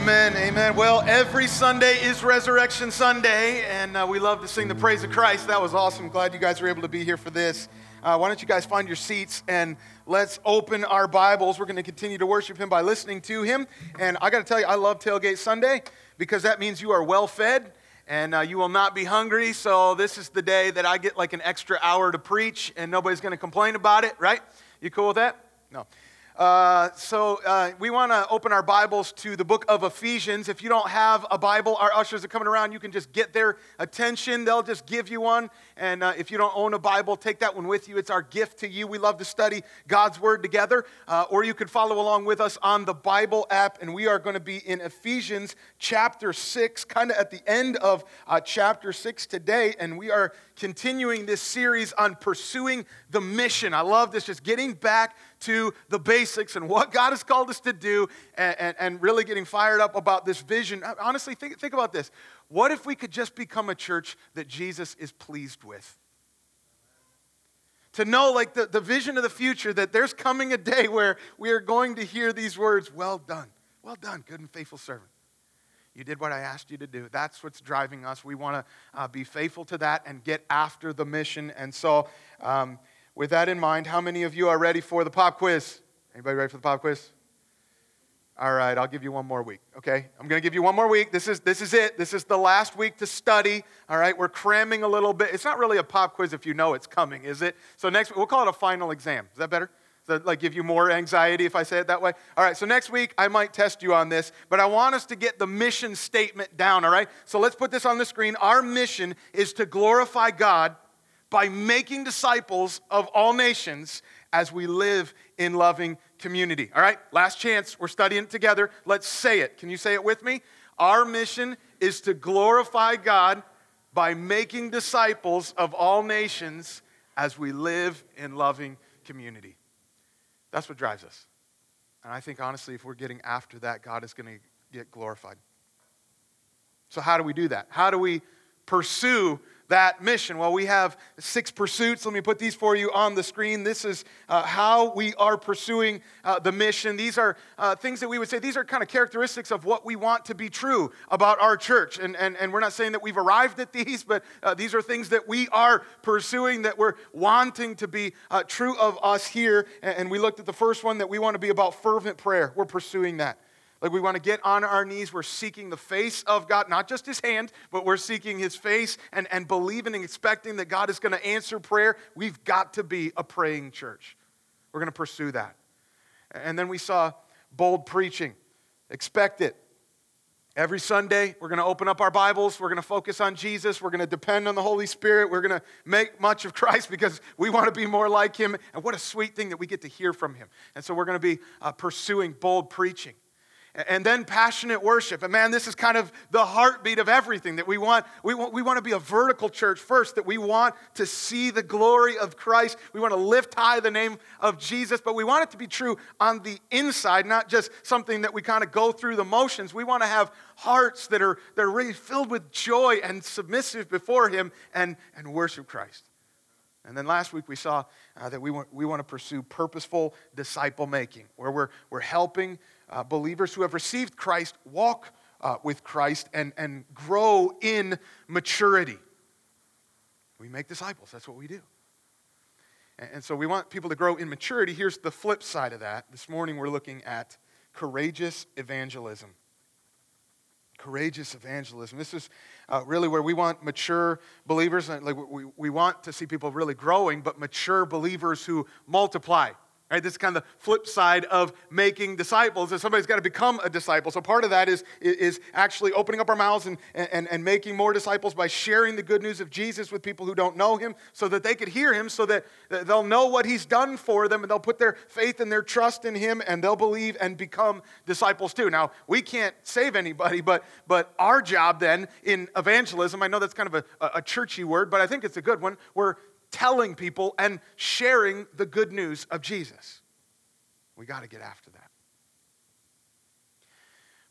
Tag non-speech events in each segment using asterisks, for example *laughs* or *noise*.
Amen, amen. Well, every Sunday is Resurrection Sunday, and uh, we love to sing the praise of Christ. That was awesome. Glad you guys were able to be here for this. Uh, why don't you guys find your seats and let's open our Bibles. We're going to continue to worship Him by listening to Him. And I got to tell you, I love Tailgate Sunday because that means you are well fed and uh, you will not be hungry. So, this is the day that I get like an extra hour to preach, and nobody's going to complain about it, right? You cool with that? No. Uh, so uh, we want to open our Bibles to the book of Ephesians. If you don't have a Bible, our ushers are coming around. You can just get their attention. They'll just give you one. And uh, if you don't own a Bible, take that one with you. It's our gift to you. We love to study God's Word together. Uh, or you can follow along with us on the Bible app. And we are going to be in Ephesians chapter 6, kind of at the end of uh, chapter 6 today. And we are continuing this series on pursuing the mission. I love this, just getting back to the basics and what God has called us to do and, and, and really getting fired up about this vision. Honestly, think, think about this. What if we could just become a church that Jesus is pleased with? To know, like, the, the vision of the future, that there's coming a day where we are going to hear these words Well done, well done, good and faithful servant. You did what I asked you to do. That's what's driving us. We want to uh, be faithful to that and get after the mission. And so, um, with that in mind, how many of you are ready for the pop quiz? Anybody ready for the pop quiz? All right, I'll give you one more week, okay? I'm to give you one more week. This is, this is it. This is the last week to study, all right? We're cramming a little bit. It's not really a pop quiz if you know it's coming, is it? So next we'll call it a final exam. Is that better? Does that like give you more anxiety if I say it that way? All right, so next week I might test you on this, but I want us to get the mission statement down, all right? So let's put this on the screen. Our mission is to glorify God by making disciples of all nations as we live in loving community. All right, last chance. We're studying it together. Let's say it. Can you say it with me? Our mission is to glorify God by making disciples of all nations as we live in loving community. That's what drives us. And I think, honestly, if we're getting after that, God is going to get glorified. So, how do we do that? How do we pursue that mission? Well, we have six pursuits. Let me put these for you on the screen. This is uh, how we are pursuing uh, the mission. These are uh, things that we would say, these are kind of characteristics of what we want to be true about our church. And, and, and we're not saying that we've arrived at these, but uh, these are things that we are pursuing, that we're wanting to be uh, true of us here. And, and we looked at the first one that we want to be about fervent prayer. We're pursuing that. Like we want to get on our knees. We're seeking the face of God, not just his hand, but we're seeking his face and, and believing and expecting that God is going to answer prayer. We've got to be a praying church. We're going to pursue that. And then we saw bold preaching. Expect it. Every Sunday, we're going to open up our Bibles. We're going to focus on Jesus. We're going to depend on the Holy Spirit. We're going to make much of Christ because we want to be more like Him. And what a sweet thing that we get to hear from Him. And so we're going to be uh, pursuing bold preaching and then passionate worship. And man, this is kind of the heartbeat of everything that we want. We want, we want to be a vertical church first, that we want to see the glory of Christ. We want to lift high the name of Jesus, but we want it to be true on the inside, not just something that we kind of go through the motions. We want to have hearts that are, that are really filled with joy and submissive before Him and, and worship Christ. And then last week we saw uh, that we want, we want to pursue purposeful disciple making, where we're, we're helping uh, believers who have received Christ walk uh, with Christ and, and grow in maturity. We make disciples, that's what we do. And, and so we want people to grow in maturity. Here's the flip side of that. This morning we're looking at courageous evangelism. Courageous evangelism. This is uh, really where we want mature believers, like we, we want to see people really growing, but mature believers who multiply Right, this is kind of the flip side of making disciples is somebody's got to become a disciple. So part of that is, is actually opening up our mouths and, and, and making more disciples by sharing the good news of Jesus with people who don't know him so that they could hear him, so that they'll know what he's done for them and they'll put their faith and their trust in him and they'll believe and become disciples too. Now, we can't save anybody, but, but our job then in evangelism, I know that's kind of a, a churchy word, but I think it's a good one. We're telling people and sharing the good news of Jesus. We got to get after that.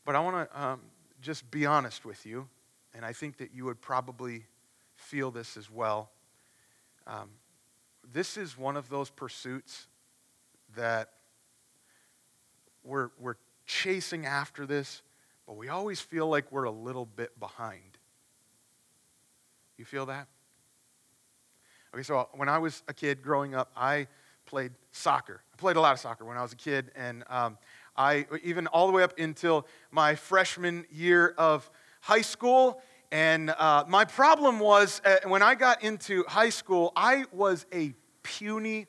But I want to um, just be honest with you, and I think that you would probably feel this as well. Um, this is one of those pursuits that we're, we're chasing after this, but we always feel like we're a little bit behind. You feel that? Okay, so when I was a kid growing up, I played soccer. I played a lot of soccer when I was a kid, and um, I even all the way up until my freshman year of high school. And uh, my problem was uh, when I got into high school, I was a puny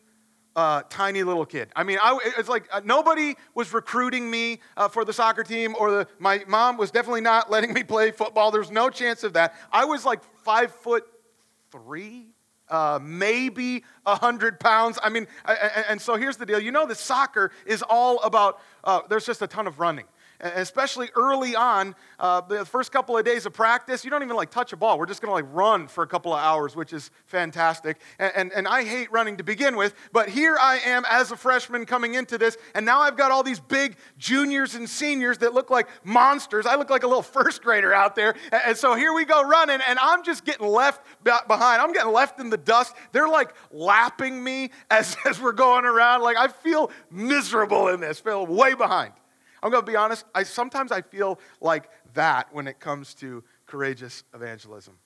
uh, tiny little kid. I mean, I, it's like uh, nobody was recruiting me uh, for the soccer team, or the, my mom was definitely not letting me play football. There's no chance of that. I was like five foot three, uh, maybe 100 pounds. I mean, and so here's the deal you know, the soccer is all about, uh, there's just a ton of running especially early on, uh, the first couple of days of practice, you don't even like touch a ball. We're just going to like run for a couple of hours, which is fantastic. And, and, and I hate running to begin with, but here I am as a freshman coming into this, and now I've got all these big juniors and seniors that look like monsters. I look like a little *laughs* first grader out there. And so here we go running, and I'm just getting left behind. I'm getting left in the dust. They're like lapping me as, *laughs* as we're going around. Like I feel miserable in this, feel way behind. I'm going to be honest, I, sometimes I feel like that when it comes to courageous evangelism.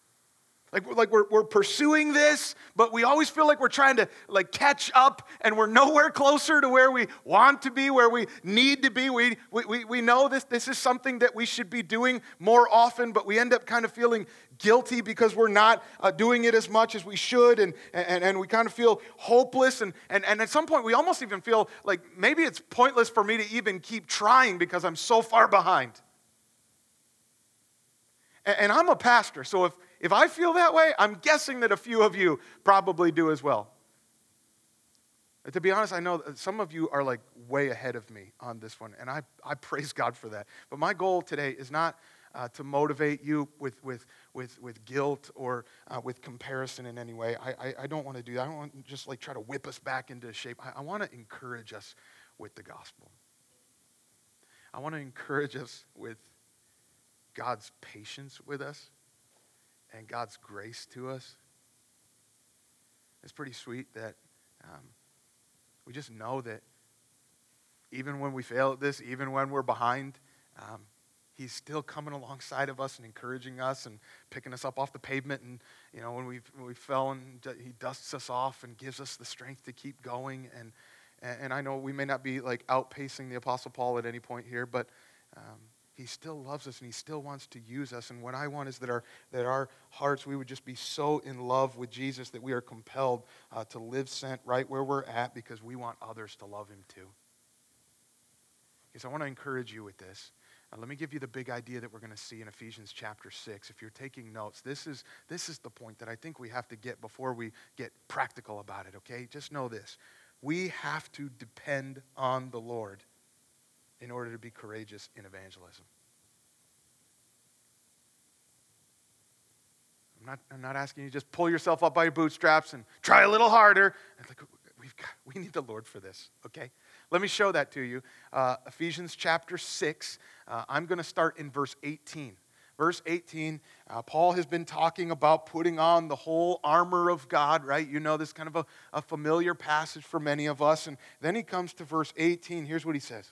Like, like we're, we're pursuing this, but we always feel like we're trying to like catch up and we're nowhere closer to where we want to be, where we need to be. We, we, we we know this, this is something that we should be doing more often, but we end up kind of feeling guilty because we're not uh, doing it as much as we should, and, and, and we kind of feel hopeless. And, and, and at some point, we almost even feel like maybe it's pointless for me to even keep trying because I'm so far behind. And, and I'm a pastor, so if if I feel that way, I'm guessing that a few of you probably do as well. To be honest, I know some of you are like way ahead of me on this one, and I, I praise God for that. But my goal today is not uh, to motivate you with, with, with, with guilt or uh, with comparison in any way. I, I, I don't want to do that. I don't want to just like try to whip us back into shape. I, I want to encourage us with the gospel. I want to encourage us with God's patience with us and God's grace to us. It's pretty sweet that um, we just know that even when we fail at this, even when we're behind, um, He's still coming alongside of us and encouraging us and picking us up off the pavement. And, you know, when, we when we fell and He dusts us off and gives us the strength to keep going. And, and I know we may not be like outpacing the Apostle Paul at any point here, but um, he still loves us and he still wants to use us. And what I want is that our, that our hearts, we would just be so in love with Jesus that we are compelled uh, to live sent right where we're at because we want others to love him too. So I want to encourage you with this. Uh, let me give you the big idea that we're going to see in Ephesians chapter 6. If you're taking notes, this is, this is the point that I think we have to get before we get practical about it, okay? Just know this. We have to depend on the Lord in order to be courageous in evangelism. I'm not, I'm not asking you to just pull yourself up by your bootstraps and try a little harder. Like, we've got, we need the Lord for this, okay? Let me show that to you. Uh, Ephesians chapter 6. Uh, I'm going to start in verse 18. Verse 18, uh, Paul has been talking about putting on the whole armor of God, right? You know this kind of a, a familiar passage for many of us. And then he comes to verse 18. Here's what he says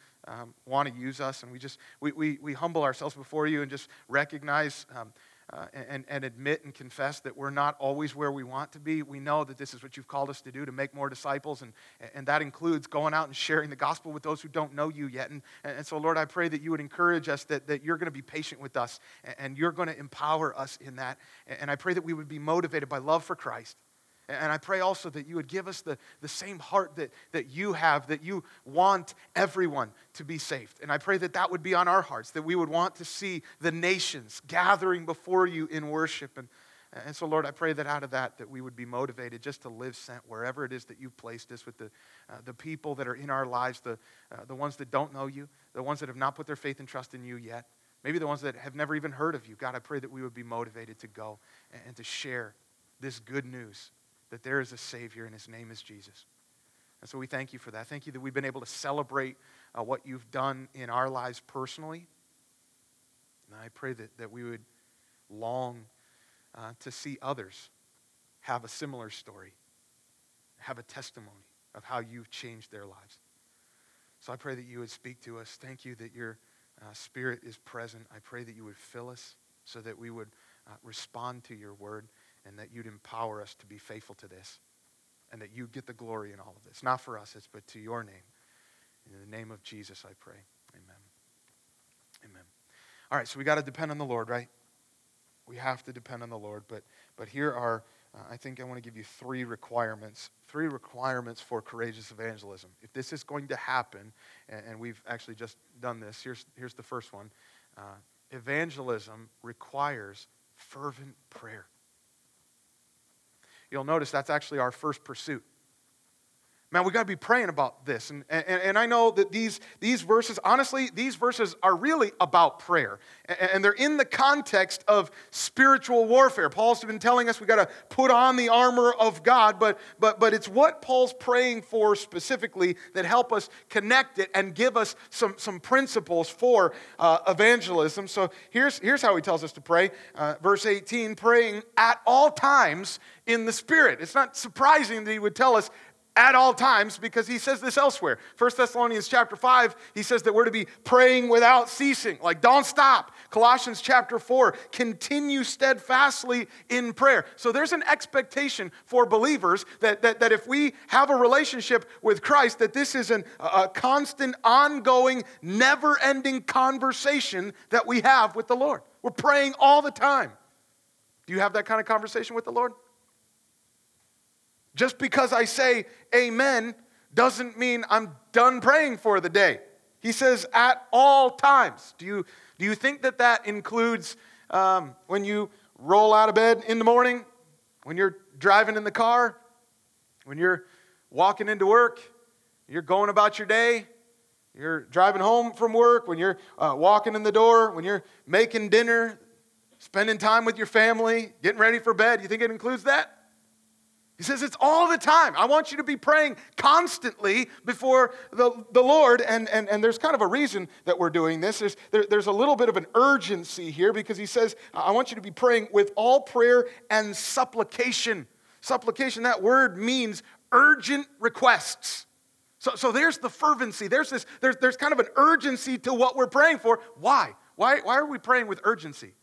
um, want to use us, and we just we, we, we humble ourselves before you and just recognize um, uh, and, and admit and confess that we're not always where we want to be. We know that this is what you've called us to do to make more disciples, and, and that includes going out and sharing the gospel with those who don't know you yet. And, and so, Lord, I pray that you would encourage us, that, that you're going to be patient with us, and you're going to empower us in that. And I pray that we would be motivated by love for Christ and I pray also that you would give us the, the same heart that, that you have, that you want everyone to be saved. And I pray that that would be on our hearts, that we would want to see the nations gathering before you in worship. And, and so, Lord, I pray that out of that, that we would be motivated just to live sent wherever it is that you've placed us with the, uh, the people that are in our lives, the, uh, the ones that don't know you, the ones that have not put their faith and trust in you yet. maybe the ones that have never even heard of you. God, I pray that we would be motivated to go and to share this good news that there is a Savior and his name is Jesus. And so we thank you for that. Thank you that we've been able to celebrate uh, what you've done in our lives personally. And I pray that, that we would long uh, to see others have a similar story, have a testimony of how you've changed their lives. So I pray that you would speak to us. Thank you that your uh, Spirit is present. I pray that you would fill us so that we would uh, respond to your word and that you'd empower us to be faithful to this and that you get the glory in all of this. Not for us, it's but to your name. In the name of Jesus, I pray. Amen. Amen. All right, so we got to depend on the Lord, right? We have to depend on the Lord. But, but here are, uh, I think I want to give you three requirements, three requirements for courageous evangelism. If this is going to happen, and, and we've actually just done this, here's, here's the first one uh, evangelism requires fervent prayer. You'll notice that's actually our first pursuit. Man, we got to be praying about this. And, and, and I know that these, these verses, honestly, these verses are really about prayer. And, they're in the context of spiritual warfare. Paul's been telling us we got to put on the armor of God, but, but, but it's what Paul's praying for specifically that help us connect it and give us some, some principles for uh, evangelism. So here's, here's how he tells us to pray. Uh, verse 18 praying at all times in the Spirit. It's not surprising that he would tell us at all times because he says this elsewhere. 1 thessalonians chapter 5 he says that we're to be praying without ceasing. Like don't stop. Colossians chapter 4 continue steadfastly in prayer. So there's an expectation for believers that, that, that if we have a relationship with christ that this is an, a constant ongoing never-ending conversation that we have with the lord. We're praying all the time. Do you have that kind of conversation with the lord just because I say amen doesn't mean I'm done praying for the day. He says at all times. Do you, do you think that that includes um, when you roll out of bed in the morning, when you're driving in the car, when you're walking into work, you're going about your day, you're driving home from work, when you're uh, walking in the door, when you're making dinner, spending time with your family, getting ready for bed? You think it includes that? He says it's all the time. I want you to be praying constantly before the, the Lord. And, and, and there's kind of a reason that we're doing this. There's, there, there's a little bit of an urgency here because he says, I want you to be praying with all prayer and supplication. Supplication, that word means urgent requests. So, so there's the fervency. There's, this, there's, there's kind of an urgency to what we're praying for. Why? Why, why are we praying with urgency?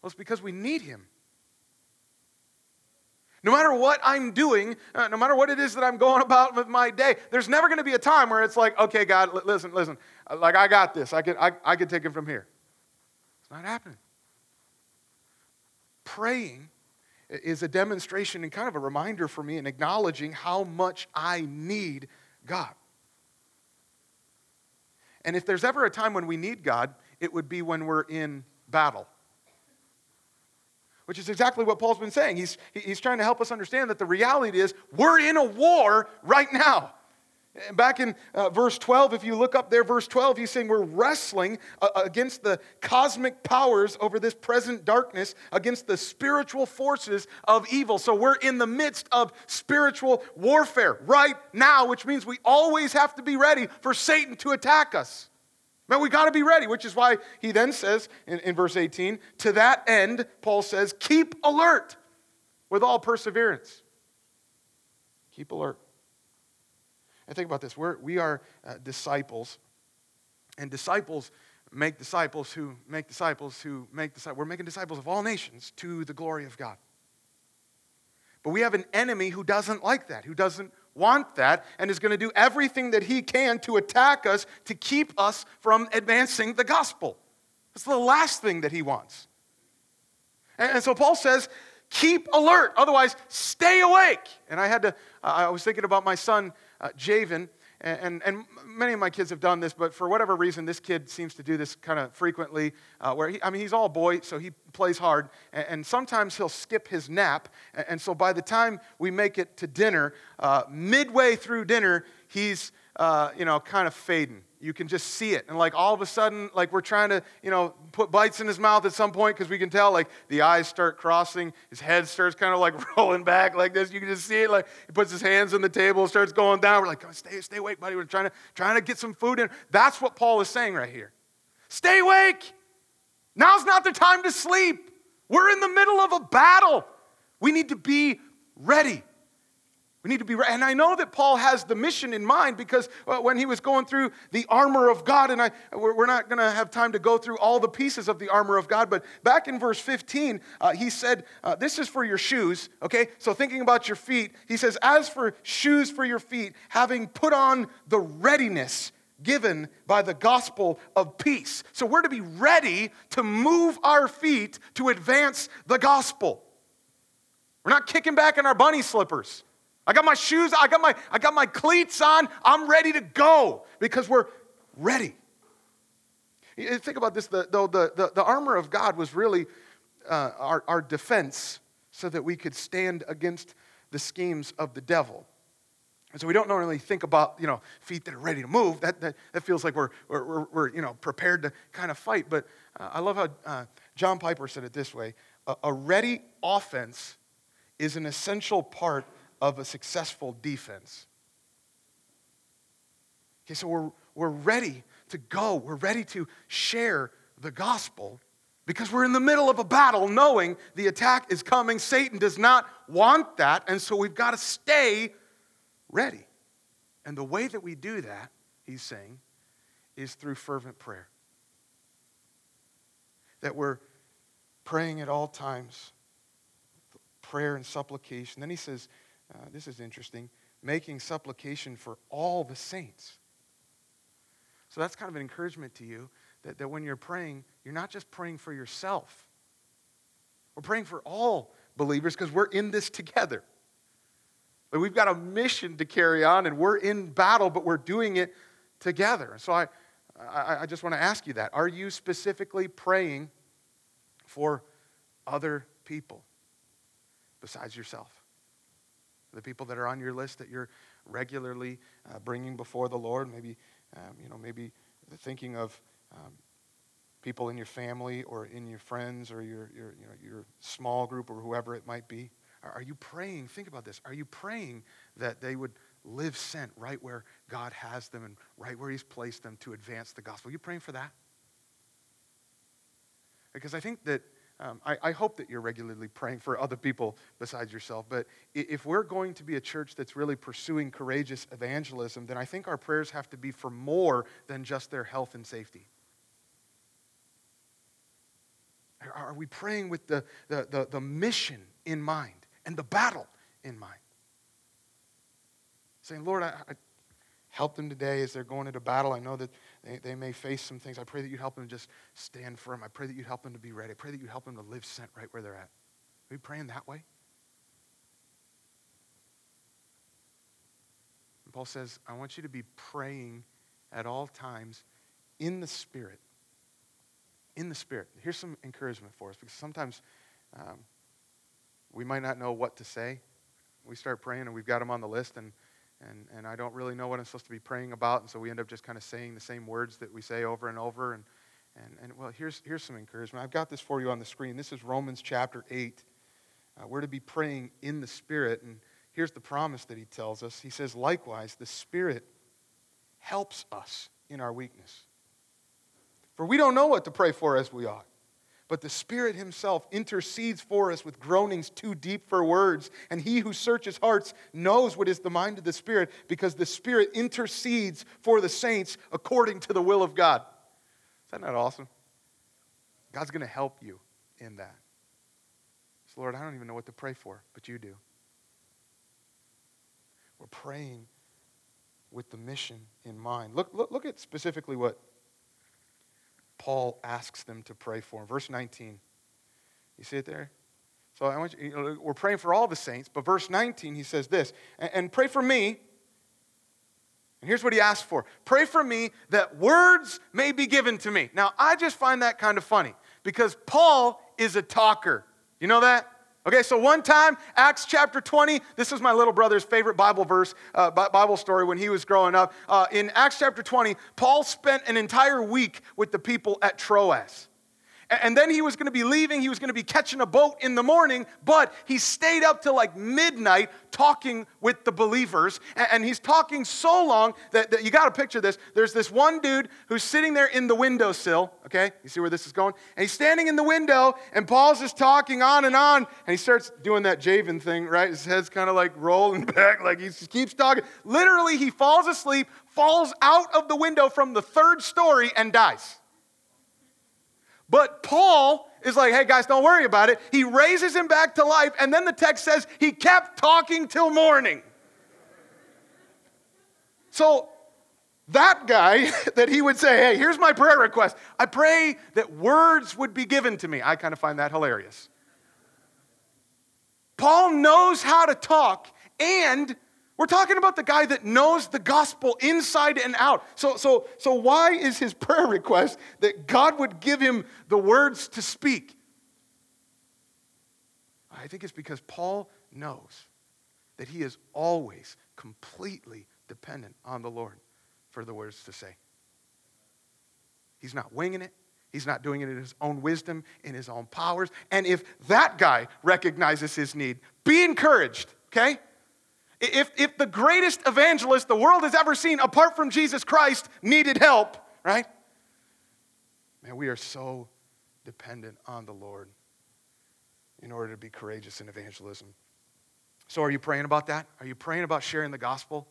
Well, it's because we need Him. No matter what I'm doing, uh, no matter what it is that I'm going about with my day, there's never going to be a time where it's like, okay, God, listen, listen, uh, like I got this. I can, I, I can take it from here. It's not happening. Praying is a demonstration and kind of a reminder for me in acknowledging how much I need God. And if there's ever a time when we need God, it would be when we're in battle which is exactly what Paul's been saying. He's, he's trying to help us understand that the reality is we're in a war right now. Back in uh, verse 12, if you look up there, verse 12, he's saying we're wrestling uh, against the cosmic powers over this present darkness, against the spiritual forces of evil. So we're in the midst of spiritual warfare right now, which means we always have to be ready for Satan to attack us. Man, we got to be ready, which is why he then says in, in verse 18, to that end, Paul says, keep alert with all perseverance. Keep alert. And think about this we're, we are uh, disciples, and disciples make disciples who make disciples who make disciples. We're making disciples of all nations to the glory of God. But we have an enemy who doesn't like that, who doesn't want that and is going to do everything that he can to attack us to keep us from advancing the gospel. That's the last thing that he wants. And, so Paul says, keep alert, otherwise, stay awake. And I had to, I was thinking about my son, uh, Javen, and, and, many of my kids have done this, but for whatever reason, this kid seems to do this kind of frequently. Uh, where he, I mean, he's all boy, so he plays hard, and, and, sometimes he'll skip his nap. And, so by the time we make it to dinner, uh, midway through dinner, he's uh, you know, kind of fading. You can just see it. And like all of a sudden, like we're trying to, you know, put bites in his mouth at some point because we can tell like the eyes start crossing, his head starts kind of like *laughs* rolling back like this. You can just see it. Like he puts his hands on the table, starts going down. We're like, Come on, stay, stay awake, buddy. We're trying to, trying to get some food in. That's what Paul is saying right here. Stay awake. Now's not the time to sleep. We're in the middle of a battle. We need to be ready. We need to be ready. And I know that Paul has the mission in mind because uh, when he was going through the armor of God, and I, we're, not going to have time to go through all the pieces of the armor of God, but back in verse 15, uh, he said, uh, This is for your shoes, okay? So thinking about your feet, he says, As for shoes for your feet, having put on the readiness given by the gospel of peace. So we're to be ready to move our feet to advance the gospel. We're not kicking back in our bunny slippers. I got my shoes, I got my, I got my cleats on, I'm ready to go because we're ready. Think about this the, the, the, the armor of God was really uh, our, our defense so that we could stand against the schemes of the devil. And so we don't normally think about, you know, feet that are ready to move. That, that, that feels like we're, we're, we're, you know, prepared to kind of fight. But uh, I love how uh, John Piper said it this way a, a ready offense is an essential part of a successful defense. Okay, so we're, we're ready to go. We're ready to share the gospel because we're in the middle of a battle knowing the attack is coming. Satan does not want that, and so we've got to stay ready. And the way that we do that, he's saying, is through fervent prayer. That we're praying at all times, prayer and supplication. Then he says, uh, this is interesting, making supplication for all the saints. So that's kind of an encouragement to you that, that when you're praying, you're not just praying for yourself. We're praying for all believers because we're in this together. We've got a mission to carry on, and we're in battle, but we're doing it together. So I, I, I just want to ask you that. Are you specifically praying for other people besides yourself? The people that are on your list that you're regularly uh, bringing before the Lord. Maybe, um, you know, maybe thinking of um, people in your family or in your friends or your, your, you know, your small group or whoever it might be. Are, are you praying? Think about this. Are you praying that they would live sent right where God has them and right where He's placed them to advance the gospel? Are you praying for that? Because I think that um, I, I, hope that you're regularly praying for other people besides yourself. But if we're going to be a church that's really pursuing courageous evangelism, then I think our prayers have to be for more than just their health and safety. Are we praying with the, the, the, the mission in mind and the battle in mind? Saying, Lord, I, I help them today as they're going into battle. I know that they, they may face some things. I pray that you help them just stand firm. I pray that you help them to be ready. I pray that you help them to live sent right where they're at. Are you praying that way? And Paul says, I want you to be praying at all times in the Spirit. In the Spirit. Here's some encouragement for us because sometimes um, we might not know what to say. We start praying and we've got them on the list and and, and I don't really know what I'm supposed to be praying about, and so we end up just kind of saying the same words that we say over and over. And, and, and well, here's, here's some encouragement. I've got this for you on the screen. This is Romans chapter 8. Uh, we're to be praying in the Spirit, and here's the promise that he tells us. He says, likewise, the Spirit helps us in our weakness. For we don't know what to pray for as we ought but the Spirit Himself intercedes for us with groanings too deep for words. And He who searches hearts knows what is the mind of the Spirit, because the Spirit intercedes for the saints according to the will of God. Is that not awesome? God's going to help you in that. So, Lord, I don't even know what to pray for, but you do. We're praying with the mission in mind. Look, look, look at specifically what Paul asks them to pray for. him. Verse 19. You see it there? So I want you, you know, we're praying for all the saints, but verse 19 he says this, and, and pray for me. And here's what he asks for pray for me that words may be given to me. Now, I just find that kind of funny because Paul is a talker. You know that? Okay, so one time, Acts chapter 20, this was my little brother's favorite Bible verse, uh, Bible story when he was growing up. Uh, in Acts chapter 20, Paul spent an entire week with the people at Troas. And then he was going to be leaving. He was going to be catching a boat in the morning, but he stayed up till like midnight talking with the believers. And he's talking so long that, that you got to picture this. There's this one dude who's sitting there in the windowsill, okay? You see where this is going? And he's standing in the window, and Paul's just talking on and on. And he starts doing that Javen thing, right? His head's kind of like rolling *laughs* back, like he keeps talking. Literally, he falls asleep, falls out of the window from the third story, and dies. But Paul is like, hey guys, don't worry about it. He raises him back to life, and then the text says he kept talking till morning. So that guy *laughs* that he would say, hey, here's my prayer request. I pray that words would be given to me. I kind of find that hilarious. Paul knows how to talk and we're talking about the guy that knows the gospel inside and out. So, so, so why is his *laughs* prayer request that God would give him the words to speak? I think it's because Paul knows that he is always completely dependent on the Lord for the words to say. He's not winging it. He's not doing it in his own wisdom, in his own powers. And if that guy recognizes his need, be encouraged, okay? If, if the greatest evangelist the world has ever seen, apart from Jesus Christ, needed help, right? Man, we are so dependent on the Lord in order to be courageous in evangelism. So, are you praying about that? Are you praying about sharing the gospel?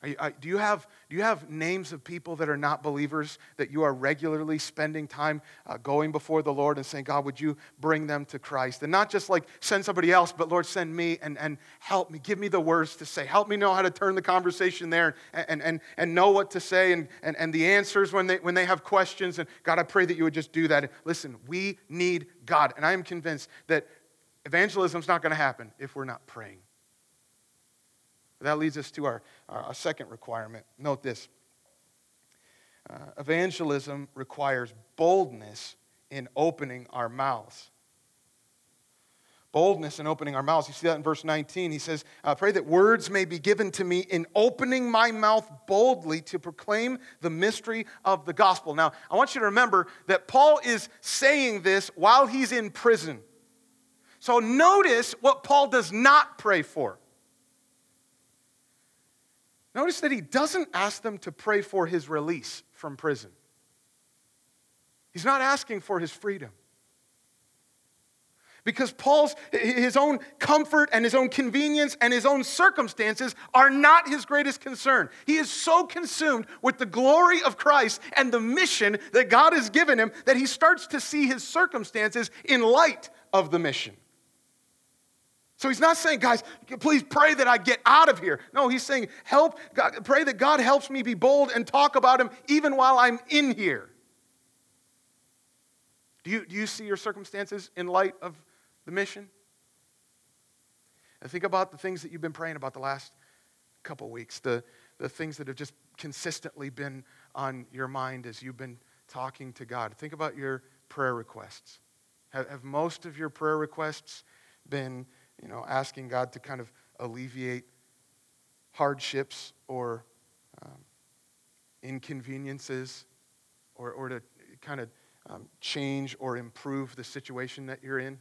Do, you have, do you have names of people that are not believers that you are regularly spending time uh, going before the Lord and saying, God, would you bring them to Christ? And not just like send somebody else, but Lord, send me and, and help me. Give me the words to say. Help me know how to turn the conversation there and, and, and know what to say and, and, and the answers when they, when they have questions. And God, I pray that you would just do that. Listen, we need God. And I am convinced that evangelism is not going to happen if we're not praying. That leads us to our, our second requirement. Note this uh, evangelism requires boldness in opening our mouths. Boldness in opening our mouths. You see that in verse 19. He says, I Pray that words may be given to me in opening my mouth boldly to proclaim the mystery of the gospel. Now, I want you to remember that Paul is saying this while he's in prison. So notice what Paul does not pray for. Notice that he doesn't ask them to pray for his release from prison. He's not asking for his freedom. Because Paul's his own comfort and his own convenience and his own circumstances are not his greatest concern. He is so consumed with the glory of Christ and the mission that God has given him that he starts to see his circumstances in light of the mission. So he's not saying, guys, please pray that I get out of here. No, he's saying, help, God, pray that God helps me be bold and talk about him even while I'm in here. Do you, do you see your circumstances in light of the mission? And think about the things that you've been praying about the last couple weeks, the, the things that have just consistently been on your mind as you've been talking to God. Think about your prayer requests. Have, have most of your prayer requests been you know, asking God to kind of alleviate hardships or um, inconveniences or, or to kind of um, change or improve the situation that you're in?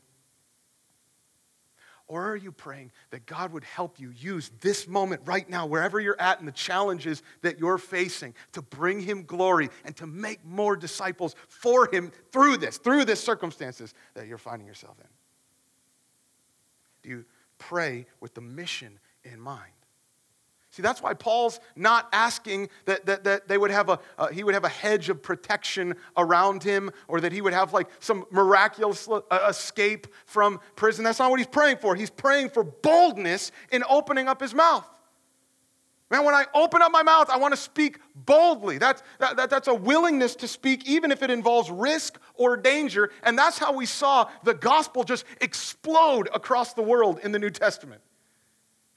Or are you praying that God would help you use this moment right now, wherever you're at, and the challenges that you're facing, to bring Him glory and to make more disciples for Him through this, through this circumstances that you're finding yourself in? You pray with the mission in mind? See, that's why Paul's not asking that, that, that they would have a, uh, he would have a hedge of protection around him or that he would have like some miraculous uh, escape from prison. That's not what he's praying for. He's praying for boldness in opening up his mouth. Man, when I open up my mouth, I want to speak boldly. That's, that, that, that's a willingness to speak, even if it involves risk or danger. And that's how we saw the gospel just explode across the world in the New Testament.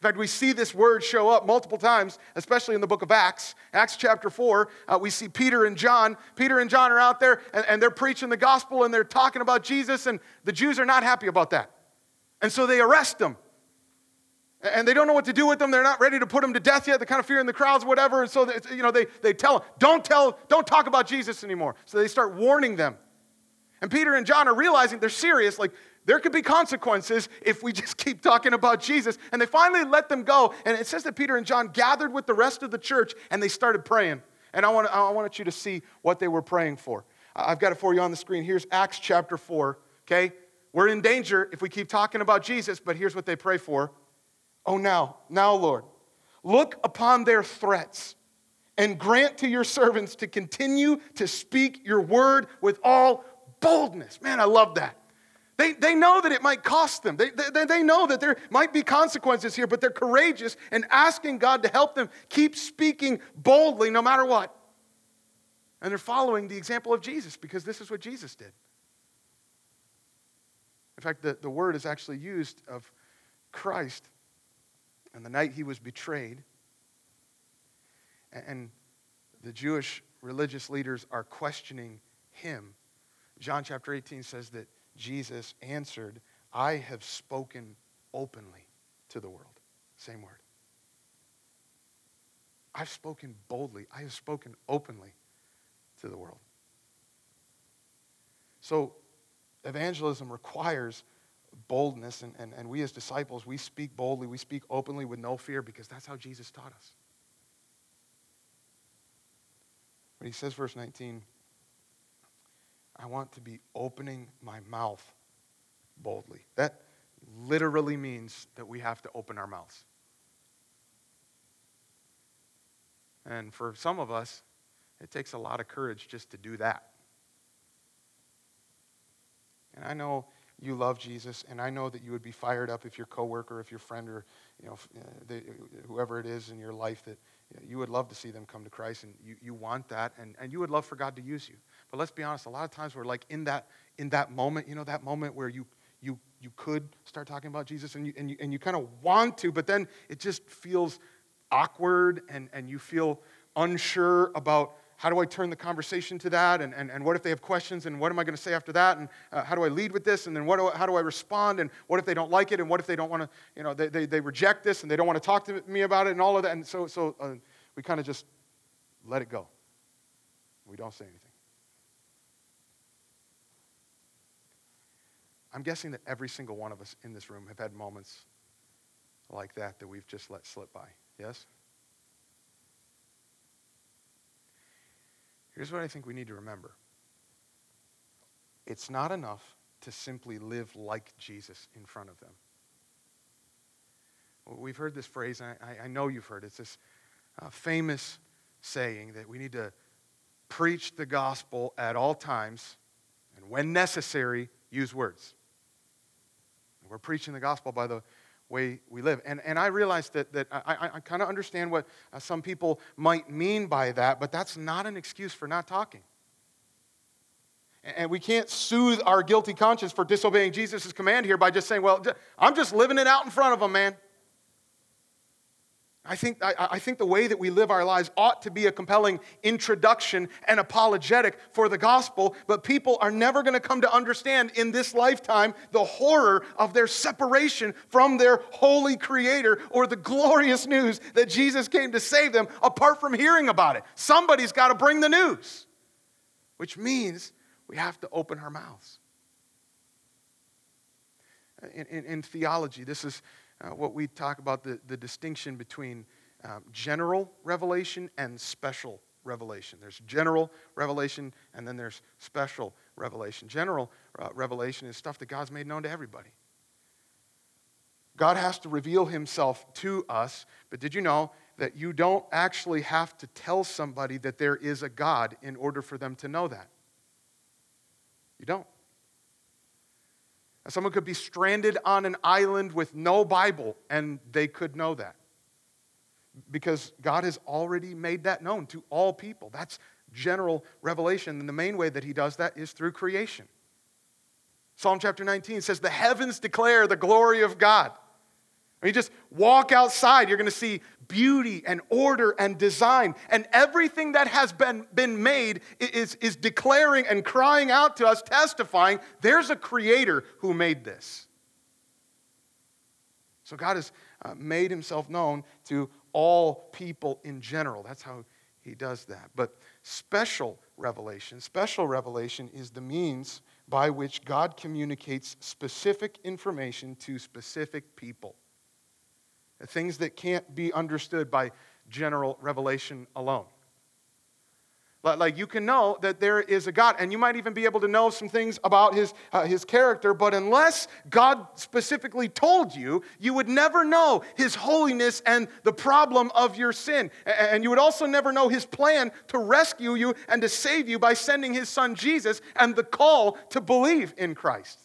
In fact, we see this word show up multiple times, especially in the book of Acts. Acts chapter 4, uh, we see Peter and John. Peter and John are out there and, and they're preaching the gospel and they're talking about Jesus, and the Jews are not happy about that. And so they arrest them. And they don't know what to do with them. They're not ready to put them to death yet. They're kind of fearing the crowds, whatever. And so, they, you know, they, they tell them, don't tell, don't talk about Jesus anymore. So they start warning them. And Peter and John are realizing they're serious. Like, there could be consequences if we just *laughs* keep talking about Jesus. And they finally let them go. And it says that Peter and John gathered with the rest of the church and they started praying. And I want, I want you to see what they were praying for. I've got it for you on the screen. Here's Acts chapter 4, okay? We're in danger if we keep talking about Jesus, but here's what they pray for. Oh, now, now, Lord, look upon their threats and grant to your servants to continue to speak your word with all boldness. Man, I love that. They, they know that it might cost them. They, they, they know that there might be consequences here, but they're courageous and asking God to help them keep speaking boldly no matter what. And they're following the example of Jesus because this is what Jesus did. In fact, the, the word is actually used of Christ and the night he was betrayed. And the Jewish religious leaders are questioning him. John chapter 18 says that Jesus answered, I have spoken openly to the world. Same word. I've spoken boldly. I have spoken openly to the world. So, evangelism requires boldness, and, and, and we as disciples, we speak boldly, we speak openly with no fear because that's how Jesus taught us. But he says, verse 19, I want to be opening my mouth boldly. That literally means that we have to open our mouths. And for some of us, it takes a lot of courage just to do that. And I know you love Jesus, and I know that you would be fired up if your coworker, if your friend, or you know, uh, whoever it is in your life that you would love to see them come to Christ, and you, you want that, and, and you would love for God to use you. But let's be honest, a lot of times we're like in that, in that moment, you know, that moment where you, you, you could start talking about Jesus and you, and you, and you kind of want to, but then it just feels awkward and, and you feel unsure about how do I turn the conversation to that? And, and, and what if they have questions? And what am I going to say after that? And uh, how do I lead with this? And then what do I, how do I respond? And what if they don't like it? And what if they don't want to, you know, they, they, they reject this and they don't want to talk to me about it and all of that? And so, so uh, we kind of just let it go. We don't say anything. I'm guessing that every single one of us in this room have had moments like that that we've just let slip by. Yes? Here's what I think we need to remember it's not enough to simply live like Jesus in front of them. We've heard this phrase, and I, I know you've heard it. It's this uh, famous saying that we need to preach the gospel at all times, and when necessary, use words. We're preaching the gospel by the way we live. And, and I realize that, that I, I, kind of understand what uh, some people might mean by that, but that's not an excuse for not talking. And we can't soothe our guilty conscience for disobeying Jesus' command here by just saying, well, I'm just living it out in front of them, man. I think, I, I, think the way that we live our lives ought to be a compelling introduction and apologetic for the gospel, but people are never going to come to understand in this lifetime the horror of their separation from their holy creator or the glorious news that Jesus came to save them apart from hearing about it. Somebody's got to bring the news, which means we have to open our mouths. In, in, in theology, this is uh, what we talk about the, the distinction between um, general revelation and special revelation. There's general revelation and then there's special revelation. General uh, revelation is stuff that God's made known to everybody. God has to reveal himself to us, but did you know that you don't actually have to tell somebody that there is a God in order for them to know that? You don't. Someone could be stranded on an island with no Bible, and they could know that. Because God has already made that known to all people. That's general revelation. And the main way that He does that is through creation. Psalm chapter 19 says, The heavens declare the glory of God. When you just walk outside, you're going to see beauty and order and design. And everything that has been, been made is, is declaring and crying out to us, testifying there's a creator who made this. So God has uh, made himself known to all people in general. That's how he does that. But special revelation, special revelation is the means by which God communicates specific information to specific people. Things that can't be understood by general revelation alone. Like you can know that there is a God, and you might even be able to know some things about his, uh, his character, but unless God specifically told you, you would never know his holiness and the problem of your sin. And you would also never know his plan to rescue you and to save you by sending his son Jesus and the call to believe in Christ.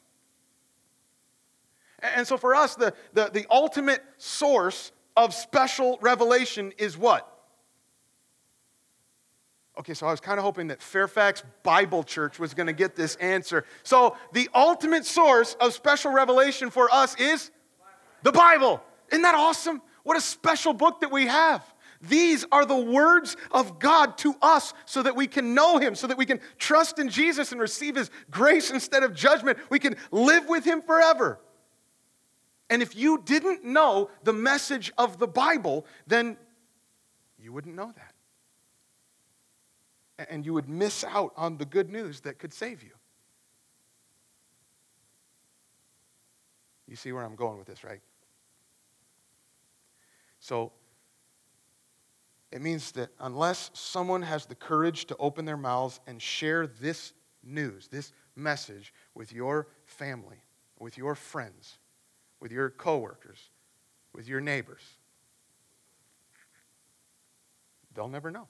And so for us, the, the, the ultimate source of special revelation is what? Okay, so I was kind of hoping that Fairfax Bible Church was going to get this answer. So, the ultimate source of special revelation for us is the Bible. Isn't that awesome? What a special book that we have. These are the words of God to us so that we can know Him, so that we can trust in Jesus and receive His grace instead of judgment. We can live with Him forever. And if you didn't know the message of the Bible, then you wouldn't know that and you would miss out on the good news that could save you. You see where I'm going with this, right? So, it means that unless someone has the courage to open their mouths and share this news, this message with your family, with your friends, with your coworkers, with your neighbors, they'll never know.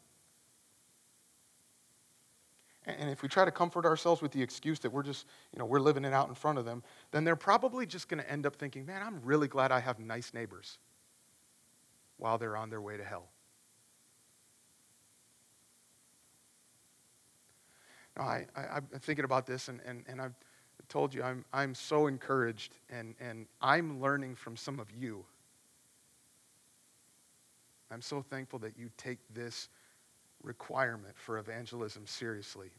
And if we try to comfort ourselves with the excuse that we're just, you know, we're living it out in front of them, then they're probably just going to end up thinking, man, I'm really glad I have nice neighbors while they're on their way to hell. Now, I, I, am thinking about this, and, and, and I've told you I'm, I'm so encouraged, and, and I'm learning from some of you. I'm so thankful that you take this requirement for evangelism seriously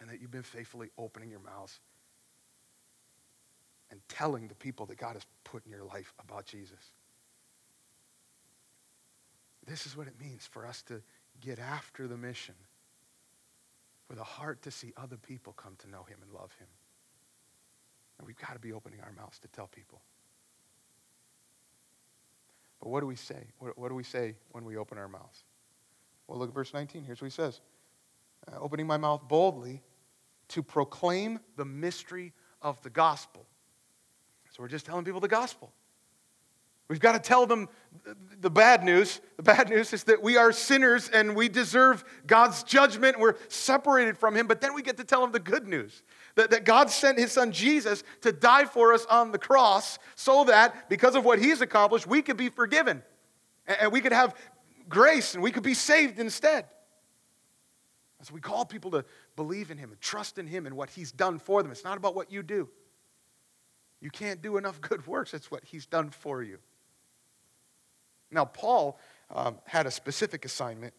and that you've been faithfully opening your mouths and telling the people that God has put in your life about Jesus. This is what it means for us to get after the mission with a heart to see other people come to know him and love him. And we've got to be opening our mouths to tell people. But what do we say? What, what do we say when we open our mouths? Well, look at verse 19. Here's what he says uh, Opening my mouth boldly to proclaim the mystery of the gospel. So we're just telling people the gospel. We've got to tell them the bad news. The bad news is that we are sinners and we deserve God's judgment. We're separated from Him. But then we get to tell them the good news that, that God sent His Son Jesus to die for us on the cross so that because of what He's accomplished, we could be forgiven and we could have grace and we could be saved instead. As we call people to believe in Him and trust in Him and what He's done for them. It's not about what you do. You can't do enough good works. That's what He's done for you. Now, Paul um, had a specific assignment.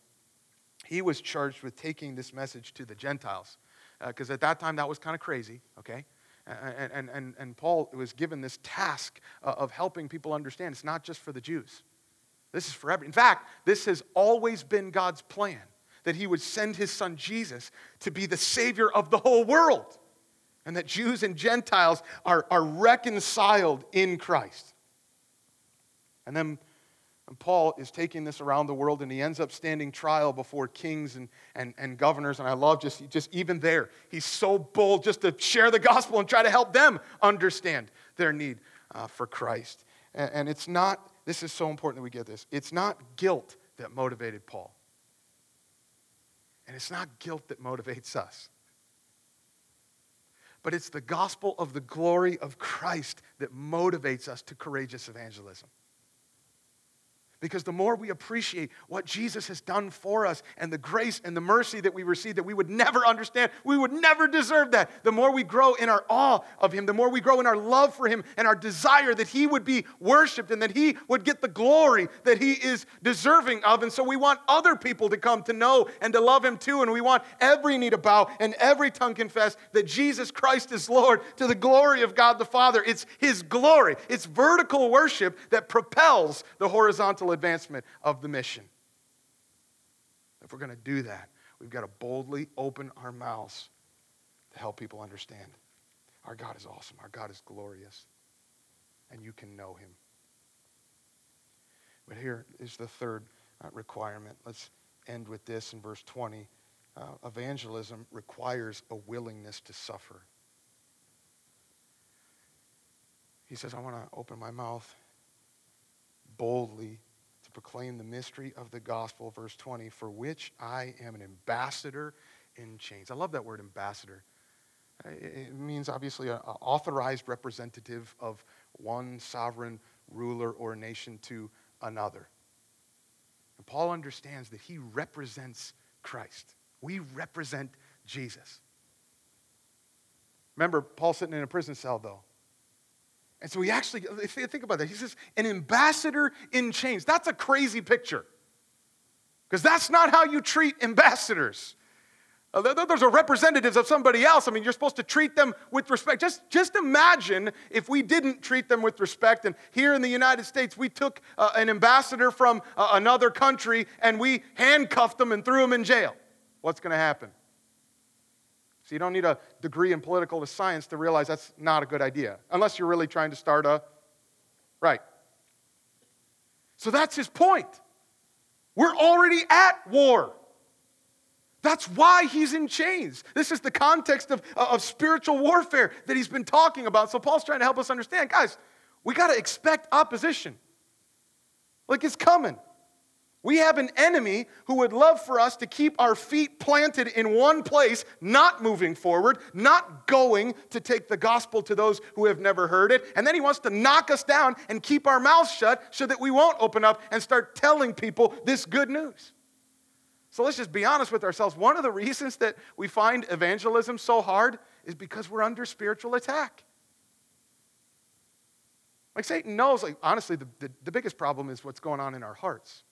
He was charged with taking this message to the Gentiles because uh, at that time that was kind of crazy, okay? And, and, and, and Paul was given this task uh, of helping people understand it's not just for the Jews. This is forever. In fact, this has always been God's plan that He would send His Son Jesus to be the Savior of the whole world, and that Jews and Gentiles are, are reconciled in Christ. And then and Paul is taking this around the world and he ends up standing trial before kings and, and, and governors. And I love just, just even there, he's so bold just to share the gospel and try to help them understand their need uh, for Christ. And, and it's not this is so important that we get this. It's not guilt that motivated Paul, and it's not guilt that motivates us. But it's the gospel of the glory of Christ that motivates us to courageous evangelism. Because the more we appreciate what Jesus has done for us and the grace and the mercy that we receive that we would never understand, we would never deserve that, the more we grow in our awe of Him, the more we grow in our love for Him and our desire that He would be worshiped and that He would get the glory that He is deserving of. And so we want other people to come to know and to love Him too. And we want every knee to bow and every tongue confess that Jesus Christ is Lord to the glory of God the Father. It's His glory, it's vertical worship that propels the horizontal advancement of the mission. If we're going to do that, we've got to boldly open our mouths to help people understand. Our God is awesome. Our God is glorious. And you can know him. But here is the third uh, requirement. Let's end with this in verse 20. Uh, evangelism requires a willingness to suffer. He says, I want to open my mouth boldly proclaim the mystery of the gospel, verse 20, for which I am an ambassador in chains. I love that word ambassador. It means obviously an authorized representative of one sovereign ruler or nation to another. And Paul understands that he represents Christ. We represent Jesus. Remember, Paul sitting in a prison cell, though. And so he actually, think about that, he says, an ambassador in chains. That's a crazy picture. Because that's not how you treat ambassadors. Uh, those are representatives of somebody else. I mean, you're supposed to treat them with respect. Just, just imagine if we didn't treat them with respect. And here in the United States, we took uh, an ambassador from uh, another country and we handcuffed them and threw them in jail. What's going to happen? So you don't need a degree in political science to realize that's not a good idea, unless you're really trying to start a. Right. So that's his point. We're already at war. That's why he's in chains. This is the context of, uh, of spiritual warfare that he's been talking about. So Paul's trying to help us understand. Guys, we got to expect opposition. Like it's coming. We have an enemy who would love for us to keep our feet planted in one place, not moving forward, not going to take the gospel to those who have never heard it. And then he wants to knock us down and keep our mouths shut so that we won't open up and start telling people this good news. So let's just be honest with ourselves. One of the reasons that we find evangelism so hard is because we're under spiritual attack. Like Satan knows, like honestly, the, the, the biggest problem is what's going on in our hearts.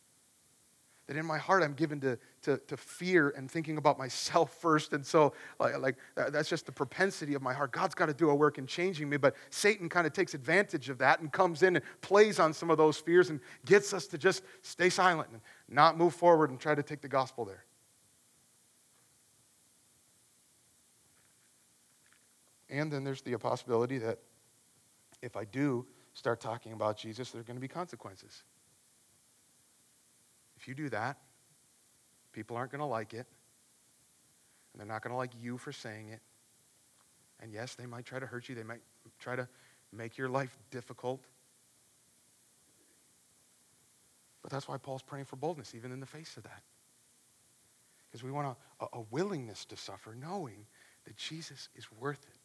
That in my heart I'm given to, to, to fear and thinking about myself *laughs* first. And so, like, like that's just the propensity of my heart. God's got to do a work in changing me. But Satan kind of takes advantage of that and comes in and plays on some of those fears and gets us to just stay silent and not move forward and try to take the gospel there. And then there's the possibility that if I do start talking about Jesus, there are going to be consequences. If you do that, people aren't going to like it. And they're not going to like you for saying it. And yes, they might try to hurt you, they might try to make your life difficult. But that's why Paul's praying for boldness, even in the face of that. Because we want a, a, willingness to suffer, knowing that Jesus is worth it.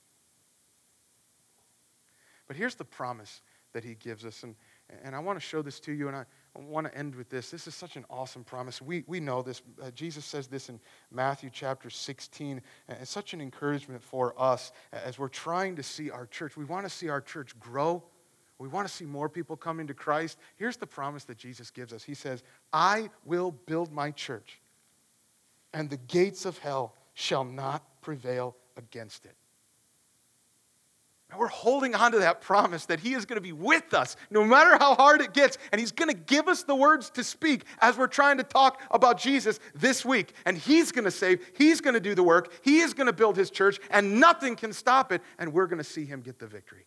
But here's the promise that he gives us. And, and I want to show this to you, and I, Want to end with this. This is such an awesome promise. We, we know this. Uh, Jesus says this in Matthew chapter 16. And it's such an encouragement for us as we're trying to see our church. We want to see our church grow. We want to see more people come into Christ. Here's the promise that Jesus gives us He says, I will build my church, and the gates of hell shall not prevail against it. And we're holding on to that promise that He is going to be with us no matter how hard it gets. And He's going to give us the words to speak as we're trying to talk about Jesus this week. And He's going to save, He's going to do the work, He is going to build His church, and nothing can stop it. And we're going to see Him get the victory.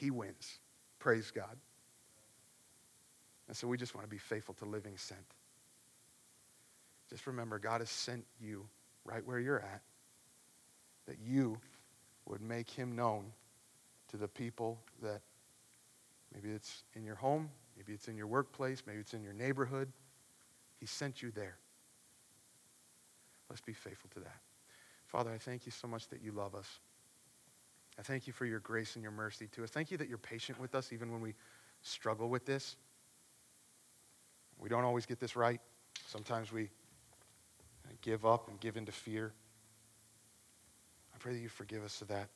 He wins. Praise God. And so we just want to be faithful to living sent. Just remember, God has sent you right where you're at, that you would make him known to the people that maybe it's in your home, maybe it's in your workplace, maybe it's in your neighborhood. He sent you there. Let's be faithful to that. Father, I thank you so much that you love us. I thank you for your grace and your mercy to us. Thank you that you're patient with us even when we struggle with this. We don't always get this right. Sometimes we give up and give into fear. Pray that you forgive us of that.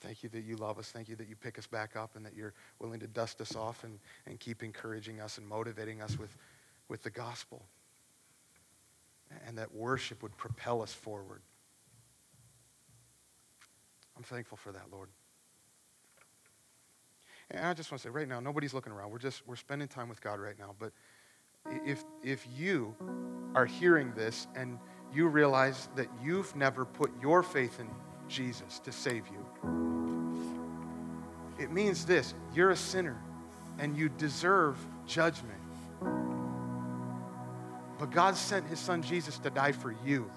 Thank you that you love us. Thank you that you pick us back up and that you're willing to dust us off and, and keep encouraging us and motivating us with, with the gospel. And that worship would propel us forward. I'm thankful for that, Lord. And I just want to say right now, nobody's looking around. We're just we're spending time with God right now. But if if you are hearing this and you realize that you've never put your faith in Jesus to save you, it means this you're a sinner and you deserve judgment. But God sent his son Jesus to die for you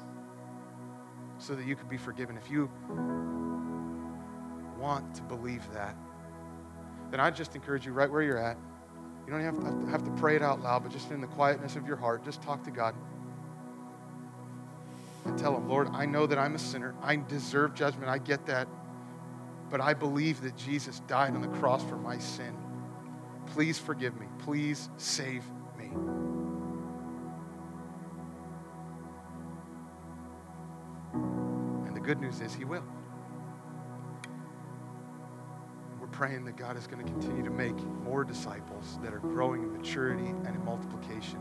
so that you could be forgiven. If you want to believe that, then I just encourage you right where you're at. You don't have to, have to pray it out loud, but just in the quietness of your heart, just talk to God. Tell Him, Lord, I know that I'm a sinner. I deserve judgment. I get that. But I believe that Jesus died on the cross for my sin. Please forgive me. Please save me. And the good news is, He will. We're praying that God is going to continue to make more disciples that are growing in maturity and in multiplication.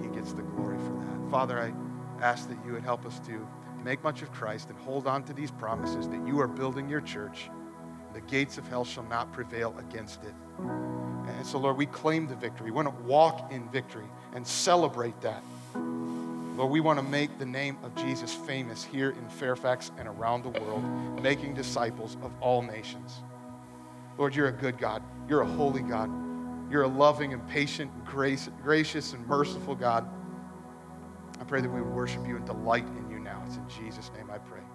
He gets the glory for that. Father, I ask that you would help us to make much of Christ and hold on to these promises that you are building your church. The gates of hell shall not prevail against it. And so, Lord, we claim the victory. We want to walk in victory and celebrate that. Lord, we want to make the name of Jesus famous here in Fairfax and around the world, making disciples of all nations. Lord, you're a good God. You're a holy God. You're a loving and patient, grace, gracious and merciful God. I pray that we would worship you and delight in you now. It's in Jesus' name I pray.